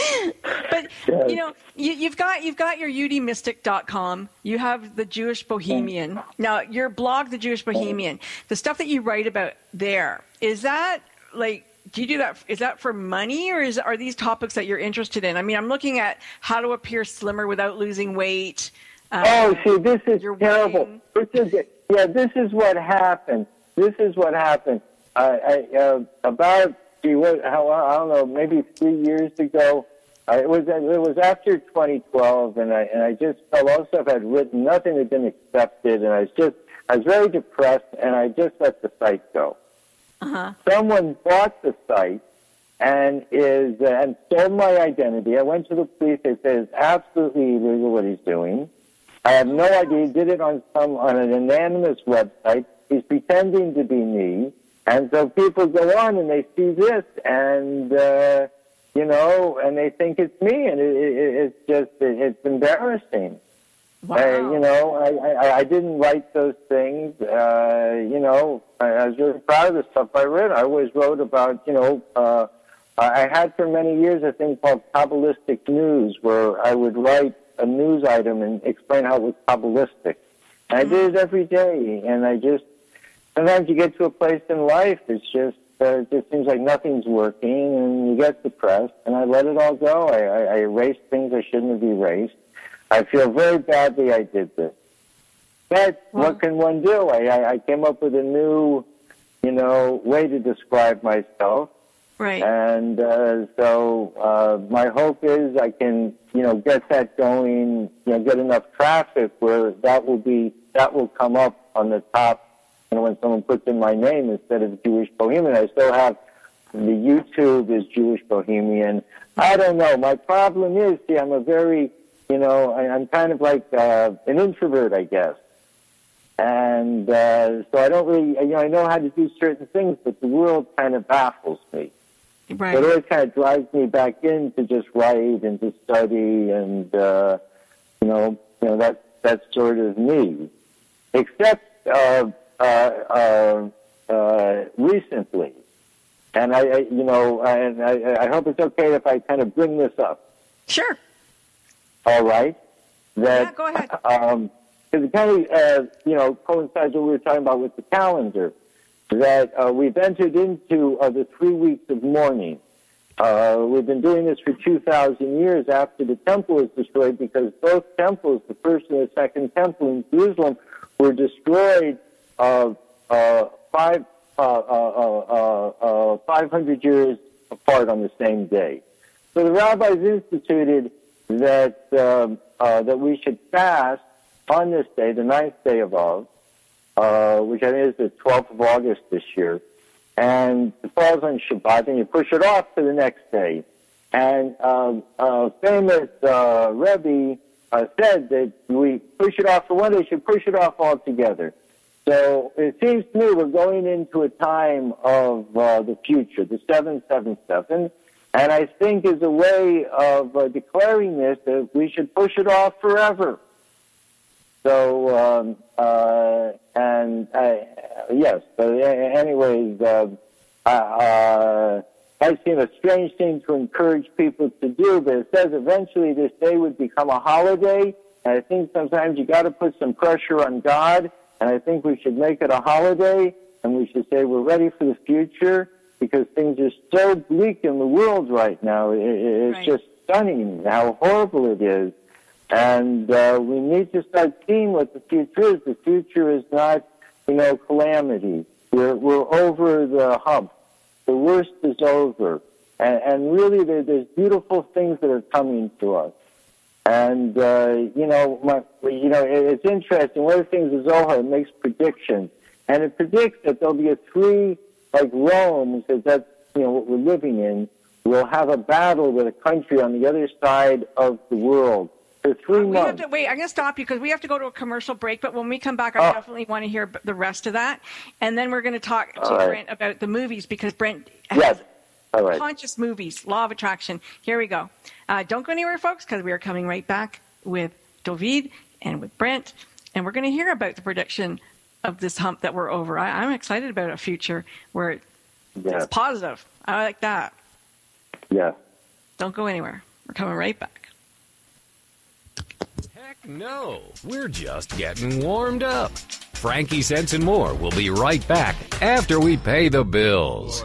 Speaker 2: [laughs] but you know, you, you've got you've got your udmystic.com. You have the Jewish Bohemian. Now, your blog, the Jewish Bohemian, the stuff that you write about there is that like. Do you do that? Is that for money, or is are these topics that you're interested in? I mean, I'm looking at how to appear slimmer without losing weight. um,
Speaker 3: oh, see, this is terrible. This is yeah. This is what happened. This is what happened. I, I uh, about gee, what, how, I don't know, maybe three years ago. Uh, it was it was after 2012, and I and I just a lot of stuff I'd written, nothing had been accepted, and I was just I was very depressed, and I just let the site go.
Speaker 2: Uh-huh.
Speaker 3: Someone bought the site and is uh, and stole my identity. I went to the police. They said it's absolutely illegal what he's doing. I have no idea. He did it on some on an anonymous website. He's pretending to be me, and so people go on and they see this, and uh, you know, and they think it's me, and it, it, it's just it, it's embarrassing. Uh, you know, I, I, I didn't write those things. Uh, you know, I, I was really proud of the stuff I read. I always wrote about, you know, uh, I had for many years a thing called Kabbalistic News, where I would write a news item and explain how it was Kabbalistic. And I did it every day, and I just sometimes you get to a place in life it's just uh, it just seems like nothing's working, and you get depressed. And I let it all go. I, I, I erased things I shouldn't have erased. I feel very badly I did this. But what can one do? I, I, I came up with a new, you know, way to describe myself.
Speaker 2: Right.
Speaker 3: And uh, so uh, my hope is I can, you know, get that going, you know, get enough traffic where that will be that will come up on the top. Know, when someone puts in my name instead of Jewish Bohemian, I still have the YouTube is Jewish Bohemian. I don't know. My problem is, see, I'm a very, you know, I, I'm kind of like uh, an introvert, I guess. And uh, so I don't really, you know, I know how to do certain things, but the world kind of baffles me.
Speaker 2: Right.
Speaker 3: So it always kind of drives me back in to just write and to study, and uh, you know, you know that that's sort of me. Except uh, uh, uh, uh, recently, and I, I you know, and I, I hope it's okay if I kind of bring this up.
Speaker 2: Sure.
Speaker 3: All right. That,
Speaker 2: yeah, go ahead. [laughs]
Speaker 3: Um, because it kind of, uh, you know, coincides what we were talking about with the calendar. That uh, we've entered into uh, the three weeks of mourning. Uh, we've been doing this for 2,000 years after the temple was destroyed because both temples, the first and the second temple in Jerusalem, were destroyed uh, uh, five, uh, uh, uh, uh, 500 years apart on the same day. So the rabbis instituted that, um, uh, that we should fast on this day, the ninth day of Av, uh, which I think is the 12th of August this year, and it falls on Shabbat, and you push it off to the next day. And um, a famous uh, Rebbe uh, said that we push it off for one day, should push it off altogether. So it seems to me we're going into a time of uh, the future, the 777, and I think is a way of uh, declaring this that we should push it off forever. So, um, uh, and uh, yes, but anyways, uh, uh, I seem a strange thing to encourage people to do, but it says eventually this day would become a holiday, and I think sometimes you got to put some pressure on God, and I think we should make it a holiday, and we should say we're ready for the future because things are so bleak in the world right now. It's
Speaker 2: Right.
Speaker 3: just stunning how horrible it is. And uh, we need to start seeing what the future is. The future is not, you know, calamity. We're, we're over the hump. The worst is over. And, and really, there, there's beautiful things that are coming to us. And, uh, you know, my, you know, it, it's interesting. One of the things is Zohar makes predictions. And it predicts that there'll be a three, like Rome, because that's, you know, what we're living in, will have a battle with a country on the other side of the world for three
Speaker 2: We have
Speaker 3: months.
Speaker 2: to wait. I'm going to stop you because we have to go to a commercial break. But when we come back, I
Speaker 3: Oh.
Speaker 2: definitely want to hear the rest of that, and then we're going to talk to
Speaker 3: All right.
Speaker 2: Brent about the movies because Brent has
Speaker 3: Yes. All right.
Speaker 2: conscious movies, law of attraction. Here we go. Uh, don't go anywhere, folks, because we are coming right back with David and with Brent, and we're going to hear about the prediction of this hump that we're over. I, I'm excited about a future where it-
Speaker 3: Yeah.
Speaker 2: it's positive. I like that.
Speaker 3: Yeah.
Speaker 2: Don't go anywhere. We're coming right back.
Speaker 1: Heck no, we're just getting warmed up. Frankie Sense and More will be right back after we pay the bills.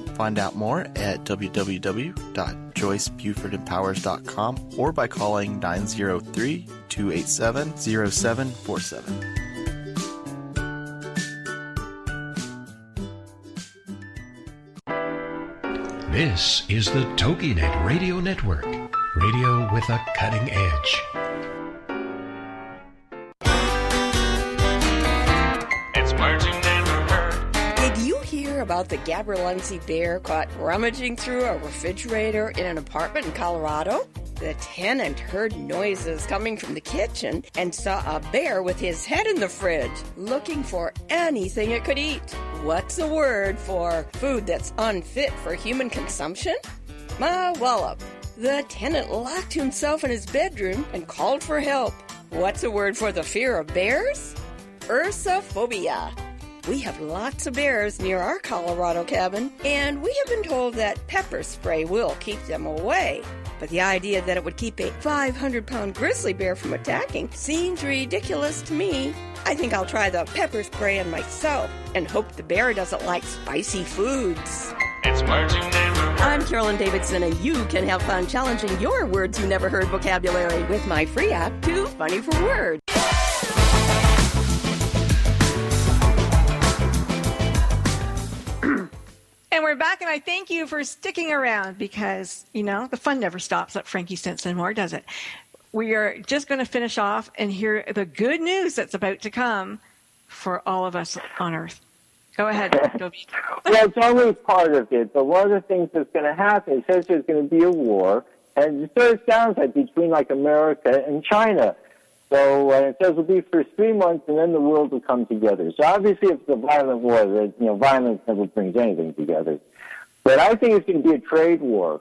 Speaker 11: Find out more at www.joycebufordempowers.com or by calling 903 287 0747.
Speaker 6: This is the TogiNet Radio Network, radio with a cutting edge.
Speaker 8: The Gaberlunzie bear caught rummaging through a refrigerator in an apartment in Colorado? The tenant heard noises coming from the kitchen and saw a bear with his head in the fridge, looking for anything it could eat. What's a word for food that's unfit for human consumption? Ma wallop. The tenant locked himself in his bedroom and called for help. What's a word for the fear of bears? Ursophobia. We have lots of bears near our Colorado cabin, and we have been told that pepper spray will keep them away. But the idea that it would keep a 500 pound grizzly bear from attacking seems ridiculous to me. I think I'll try the pepper spray on myself and hope the bear doesn't like spicy foods.
Speaker 9: It's never.
Speaker 8: I'm Carolyn Davidson, and you can have fun challenging your words you never heard vocabulary with my free app, Too Funny for Words.
Speaker 2: And we're back, and I thank you for sticking around because, you know, the fun never stops at Frankie Sense and More, does it? We are just going to finish off and hear the good news that's about to come for all of us on Earth. Go ahead, [laughs]
Speaker 3: well, it's always part of it. But one of the things that's going to happen, says there's going to be a war, and it sort of sounds like between like America and China. So uh, it says it'll be for three months, and then the world will come together. So obviously, if it's a violent war, that you know, violence never brings anything together. But I think it's going to be a trade war,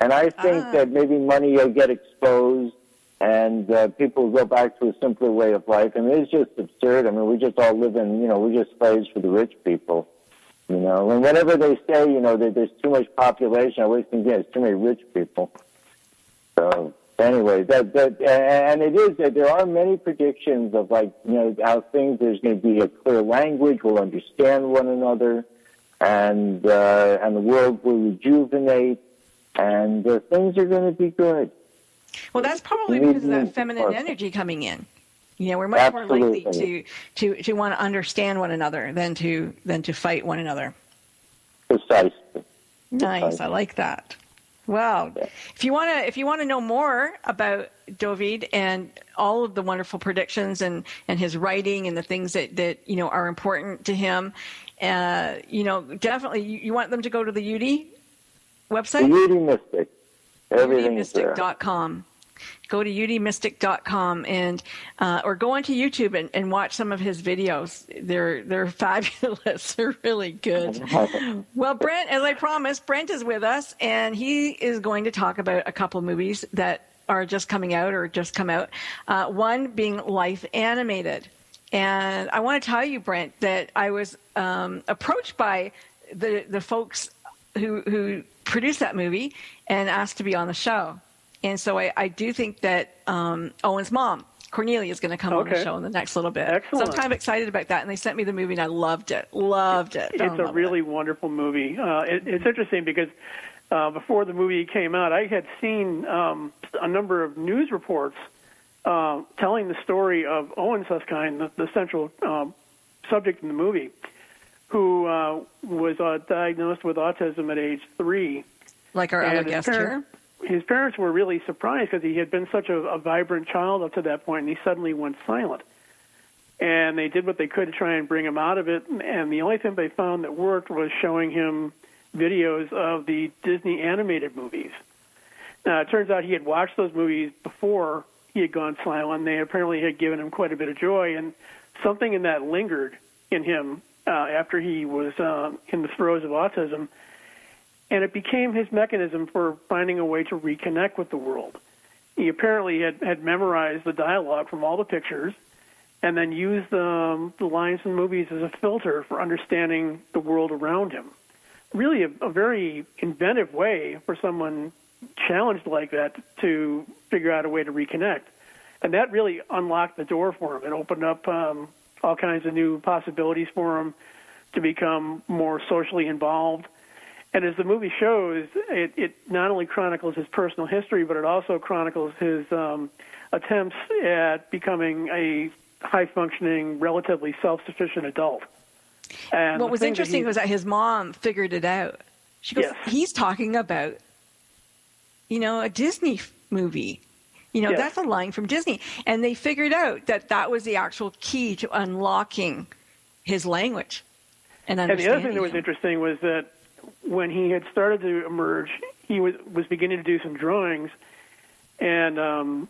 Speaker 3: and I think
Speaker 2: Ah.
Speaker 3: that maybe money will get exposed, and uh, people will go back to a simpler way of life. And it's just absurd. I mean, we just all live in, you know, we're just slaves for the rich people. You know, and whenever they say, you know, that there's too much population, I always think, yeah, it's too many rich people. So anyway, that that and it is that there are many predictions of like you know how things there's going to be a clear language, we'll understand one another, and uh, and the world will rejuvenate, and uh, things are going to be good.
Speaker 2: Well, that's probably because of that feminine energy coming in. You know, we're much more likely to, to, to want to understand one another than to than to fight one another.
Speaker 3: Precisely.
Speaker 2: Nice,
Speaker 3: Precisely.
Speaker 2: I like that. Wow. If you want to if you want to know more about David and all of the wonderful predictions and and his writing and the things that that you know are important to him, uh, you know, definitely you, you want them to go to the UD
Speaker 3: The
Speaker 2: website.
Speaker 3: Beauty Mystic, everything.
Speaker 2: UDMystic.com. Go to udmystic.com and uh, or go onto YouTube and, and watch some of his videos. They're they're [laughs] fabulous. They're really good. [laughs] Well, Brent, as I promised, Brent is with us, and he is going to talk about a couple movies that are just coming out or just come out. Uh, one being Life Animated. And I want to tell you, Brent, that I was um, approached by the, the folks who, who produced that movie and asked to be on the show. And so I, I do think that um, Owen's mom, Cornelia, is going to come on the show in the next little bit.
Speaker 10: Excellent.
Speaker 2: So I'm kind of excited about that. And they sent me the movie, and I loved it. Loved it.
Speaker 10: It's
Speaker 2: Don't
Speaker 10: a
Speaker 2: love it.
Speaker 10: really wonderful movie. Uh, it, it's interesting because uh, before the movie came out, I had seen um, a number of news reports uh, telling the story of Owen Suskind, the, the central um, subject in the movie, who uh, was uh, diagnosed with autism at age three.
Speaker 2: like our
Speaker 10: And
Speaker 2: other guest
Speaker 10: parent- His parents were really surprised because he had been such a, a vibrant child up to that point, and he suddenly went silent. And they did what they could to try and bring him out of it. And the only thing they found that worked was showing him videos of the Disney animated movies. Now, it turns out he had watched those movies before he had gone silent. They apparently had given him quite a bit of joy, and something in that lingered in him uh, after he was uh, in the throes of autism and it became his mechanism for finding a way to reconnect with the world. He apparently had, had memorized the dialogue from all the pictures and then used the, um, the lines in movies as a filter for understanding the world around him. Really, a, a very inventive way for someone challenged like that to figure out a way to reconnect. And that really unlocked the door for him. It opened up um, all kinds of new possibilities for him to become more socially involved. And as the movie shows, it, it not only chronicles his personal history, but it also chronicles his um, attempts at becoming a high functioning, relatively self sufficient adult. And
Speaker 2: what was
Speaker 10: thing that
Speaker 2: interesting
Speaker 10: he-
Speaker 2: was that his mom figured it out. She goes,
Speaker 10: Yes.
Speaker 2: "He's talking about, you know, a Disney movie. You know,
Speaker 10: Yes.
Speaker 2: that's a line from Disney." And they figured out that that was the actual key to unlocking his language and understanding.
Speaker 10: And the other thing that was interesting was that when he had started to emerge, he was was beginning to do some drawings, and um,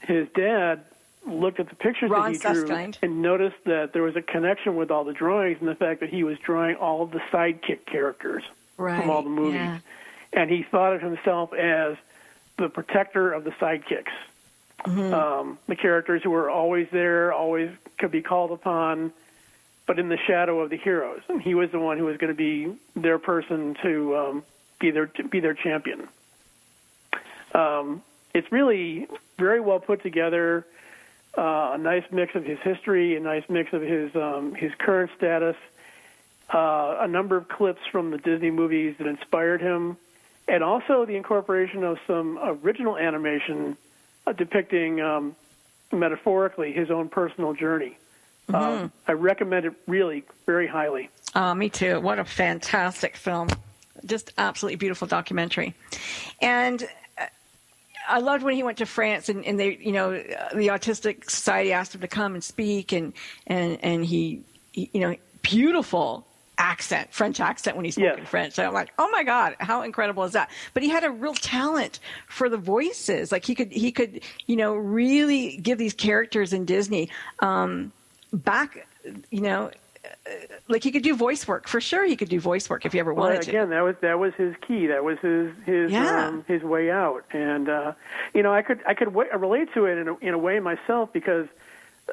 Speaker 10: his dad looked at the pictures
Speaker 2: Ron
Speaker 10: that he drew
Speaker 2: Suskind.
Speaker 10: and noticed that there was a connection with all the drawings and the fact that he was drawing all of the sidekick characters from all the movies,
Speaker 2: yeah.
Speaker 10: and he thought of himself as the protector of the sidekicks
Speaker 2: Mm-hmm.
Speaker 10: um, the characters who were always there, always could be called upon, but in the shadow of the heroes. And he was the one who was going to be their person to um, be their to be their champion. Um, it's really very well put together. Uh, a nice mix of his history, a nice mix of his um, his current status, uh, a number of clips from the Disney movies that inspired him, and also the incorporation of some original animation uh, depicting um, metaphorically his own personal journey. Um, I recommend it really very highly.
Speaker 2: Oh, me too. What a fantastic film. Just absolutely beautiful documentary. And uh, I loved when he went to France and, and they, you know, uh, the Autistic Society asked him to come and speak and, and, and he, he, you know, beautiful accent, French accent when he spoke
Speaker 10: Yes.
Speaker 2: in French. So I'm like, oh my god, how incredible is that? But he had a real talent for the voices. Like he could he could you know really give these characters in Disney um, back. You know, uh, like he could do voice work for sure. He could do voice work if he ever
Speaker 10: Well,
Speaker 2: wanted to.
Speaker 10: again, that was that was his key. That was his his
Speaker 2: Yeah.
Speaker 10: um, his way out. And uh, you know, I could I could w- relate to it in a, in a way myself because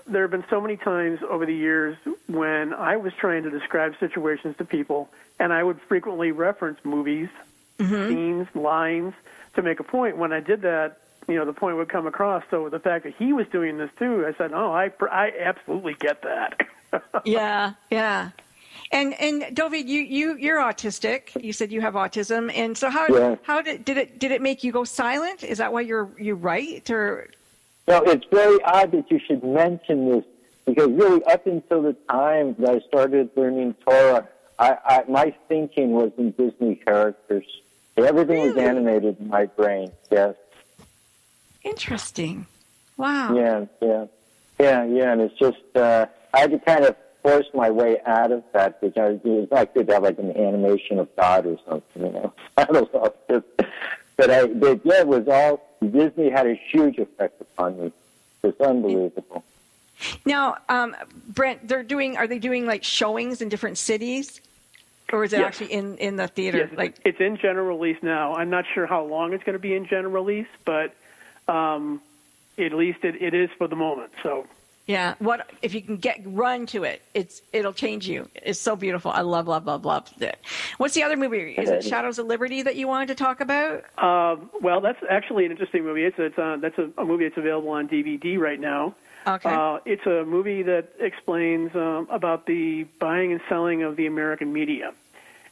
Speaker 10: there have been so many times over the years when I was trying to describe situations to people, and I would frequently reference movies, scenes, lines to make a point. When I did that, you know, the point would come across. So the fact that he was doing this too, I said, "Oh, I I absolutely get that." [laughs]
Speaker 2: yeah, yeah. And and David, you you you're autistic. You said you have autism, and so how
Speaker 3: Yeah.
Speaker 2: how did did it did it make you go silent? Is that why you're you write or
Speaker 3: No, it's very odd that you should mention this because really up until the time that I started learning Torah, I, I my thinking was in Disney characters. Everything was animated in my brain. Yes.
Speaker 2: Interesting? Wow.
Speaker 3: Yeah, yeah, yeah, yeah. And it's just uh, I had to kind of force my way out of that because it's not good to have like an animation of God or something, you know. [laughs] I don't know. Just, but I, but yeah, it was all Disney had a huge effect upon me. It's unbelievable.
Speaker 2: Now, um, Brent, they're doing. Are they doing like showings in different cities, or is it
Speaker 10: Yes.
Speaker 2: actually in in the theater?
Speaker 10: Yes,
Speaker 2: Like,
Speaker 10: it's in general release now. I'm not sure how long it's going to be in general release, but um, at least it, it is for the moment. So
Speaker 2: yeah. What if you can get run to it? It's it'll change you. It's so beautiful. I love love love love it. What's the other movie? Is it Shadows of Liberty that you wanted to talk about?
Speaker 10: Uh, well, that's actually an interesting movie. It's it's uh, that's a, a movie that's available on DVD right now.
Speaker 2: Okay.
Speaker 10: Uh, it's a movie that explains um, about the buying and selling of the American media,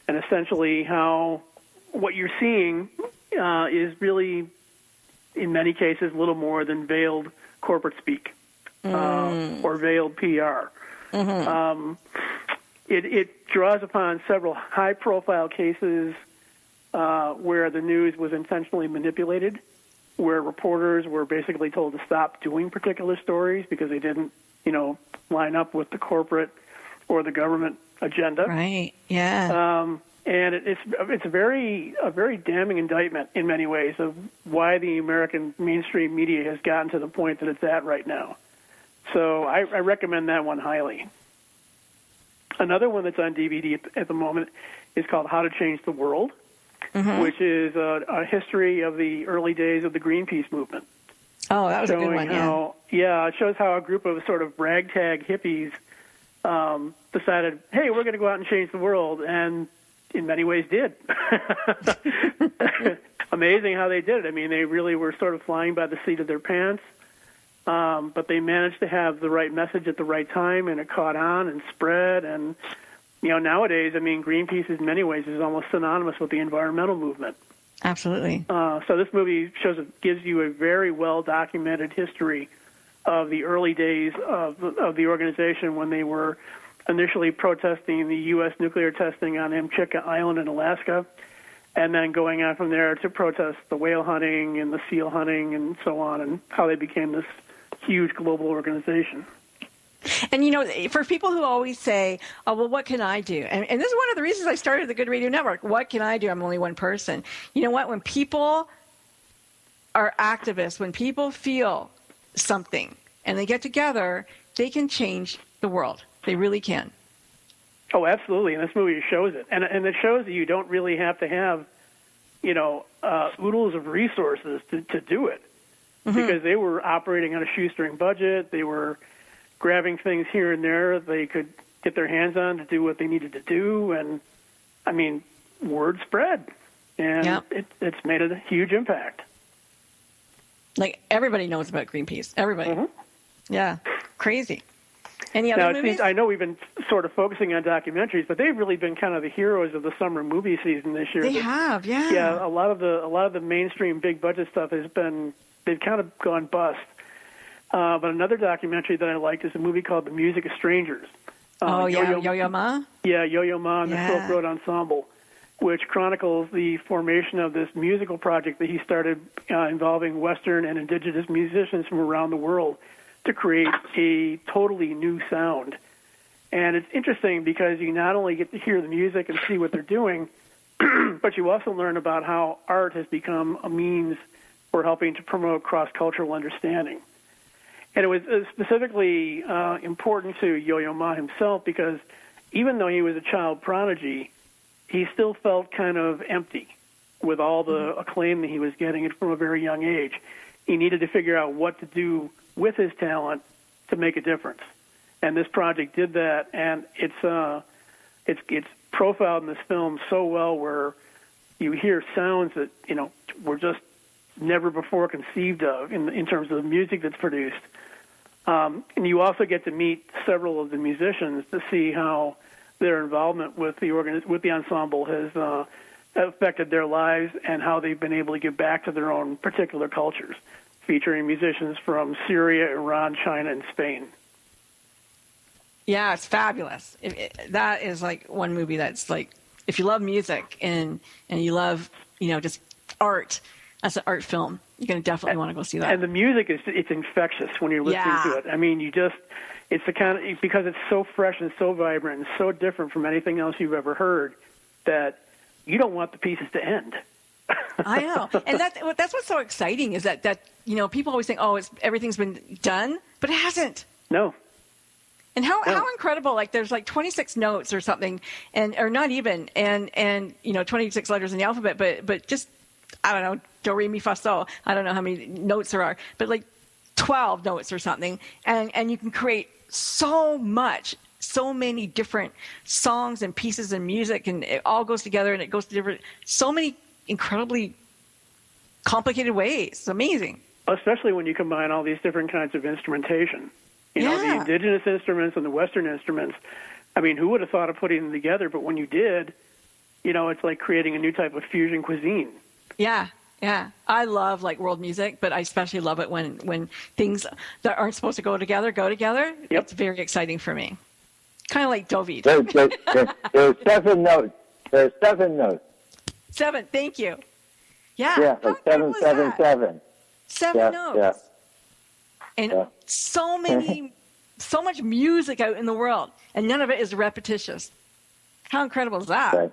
Speaker 10: and essentially how what you're seeing uh, is really, in many cases, little more than veiled corporate speak uh, or veiled PR. Um, it, it draws upon several high-profile cases uh, where the news was intentionally manipulated, where reporters were basically told to stop doing particular stories because they didn't, you know, line up with the corporate or the government agenda.
Speaker 2: Right. Yeah.
Speaker 10: Um, and it's it's a very a very damning indictment in many ways of why the American mainstream media has gotten to the point that it's at right now. So I, I recommend that one highly. Another one that's on DVD at, the moment is called How to Change the World, which is a, a history of the early days of the Greenpeace movement.
Speaker 2: oh, that was a good one. Yeah.
Speaker 10: how, yeah, it shows how a group of sort of ragtag hippies um, decided, hey, we're going to go out and change the world, and in many ways did. [laughs] Amazing how they did it. I mean, they really were sort of flying by the seat of their pants, um, but they managed to have the right message at the right time, and it caught on and spread. And you know, nowadays, I mean, Greenpeace in many ways is almost synonymous with the environmental movement.
Speaker 2: Absolutely.
Speaker 10: Uh, so this movie shows gives you a very well documented history of the early days of of the organization when they were initially protesting the U.S. nuclear testing on Amchitka Island in Alaska, and then going on from there to protest the whale hunting and the seal hunting and so on, and how they became this huge global organization.
Speaker 2: And you know, for people who always say, "Oh, well, what can I do?" And, and this is one of the reasons I started the Good Radio Network. What can I do? I'm only one person. You know what? When people are activists, when people feel something and they get together, they can change the world. They really can.
Speaker 10: Oh, absolutely, and this movie shows it, and and it shows that you don't really have to have, you know, uh, oodles of resources to to do it, because they were operating on a shoestring budget. They were grabbing things here and there they could get their hands on to do what they needed to do, and I mean, word spread, and
Speaker 2: Yeah.
Speaker 10: it, it's made a huge impact.
Speaker 2: Like everybody knows about Greenpeace. Everybody. Yeah. Crazy. Any other
Speaker 10: now,
Speaker 2: movies?
Speaker 10: seems, I know we've been sort of focusing on documentaries, but they've really been kind of the heroes of the summer movie season this year.
Speaker 2: They
Speaker 10: The-
Speaker 2: have, yeah.
Speaker 10: yeah. A lot of the a lot of the mainstream big budget stuff has been they've kind of gone bust. Uh, but another documentary that I liked is a movie called The Music of Strangers. Uh,
Speaker 2: oh yeah,
Speaker 10: Yo-Yo-
Speaker 2: Yo-Yo Ma.
Speaker 10: Yeah, Yo-Yo Ma and the
Speaker 2: Yeah.
Speaker 10: Silk Road Ensemble, which chronicles the formation of this musical project that he started uh, involving Western and indigenous musicians from around the world to create a totally new sound. And it's interesting because you not only get to hear the music and see what they're doing, [clears throat] but you also learn about how art has become a means for helping to promote cross cultural understanding. And it was uh, specifically uh, important to Yo Yo Ma himself because even though he was a child prodigy, he still felt kind of empty with all the acclaim that he was getting from a very young age. He needed to figure out what to do with his talent to make a difference. And this project did that, and it's uh, it's it's profiled in this film so well, where you hear sounds that you know were just never before conceived of in in terms of the music that's produced. Um, and you also get to meet several of the musicians to see how their involvement with the organ- with the ensemble has uh, affected their lives and how they've been able to give back to their own particular cultures, featuring musicians from Syria, Iran, China, and Spain.
Speaker 2: Yeah, it's fabulous. It, it, that is like one movie that's like, if you love music and and you love you know just art, that's an art film. You're gonna definitely want to go see that.
Speaker 10: And the music is it's infectious when you're listening
Speaker 2: Yeah.
Speaker 10: to it. I mean, you just it's the kind of because it's so fresh and so vibrant and so different from anything else you've ever heard that you don't want the pieces to end.
Speaker 2: I know, and that that's what's so exciting is that that you know people always think, oh, it's everything's been done, but it hasn't.
Speaker 10: No.
Speaker 2: And how,
Speaker 10: No.
Speaker 2: how incredible! Like there's like 26 notes or something, and or not even, and and you know 26 letters in the alphabet, but but just I don't know do re mi fa sol. I don't know how many notes there are, but like 12 notes or something, and and you can create so much, so many different songs and pieces and music, and it all goes together, and it goes to different, so many incredibly complicated ways. It's amazing.
Speaker 10: Especially when you combine all these different kinds of instrumentation. You know, the indigenous instruments and the Western instruments. I mean, who would have thought of putting them together? But when you did, you know, it's like creating a new type of fusion cuisine.
Speaker 2: Yeah, yeah. I love like world music, but I especially love it when when things that aren't supposed to go together go together. It's very exciting for me. Kind of like Dovid.
Speaker 3: There, there, there, there's seven notes. There's seven notes.
Speaker 2: Seven. Thank you. Yeah.
Speaker 3: Yeah, like seven, seven, seven.
Speaker 2: Seven
Speaker 3: yeah,
Speaker 2: notes.
Speaker 3: Yeah.
Speaker 2: And so many, [laughs] so much music out in the world, and none of it is repetitious. How incredible is that?
Speaker 3: Right.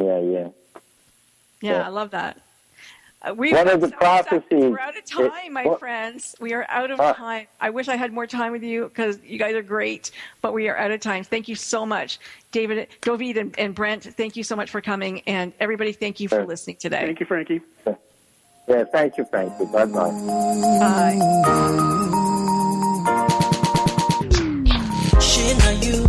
Speaker 3: Yeah, yeah.
Speaker 2: Yeah,
Speaker 3: Yeah.
Speaker 2: I love that. Uh, we
Speaker 3: One of the
Speaker 2: we're out-
Speaker 3: prophecies-
Speaker 2: We're out of time, my
Speaker 3: what-
Speaker 2: friends. We are out of time. I wish I had more time with you because you guys are great, but we are out of time. Thank you so much, David, Dovid, and, and Brent. Thank you so much for coming, and everybody, thank you for listening today.
Speaker 10: Thank you, Frankie.
Speaker 3: Yeah, thank you, Frankie. Bye bye.
Speaker 2: Bye.
Speaker 12: Shit, now you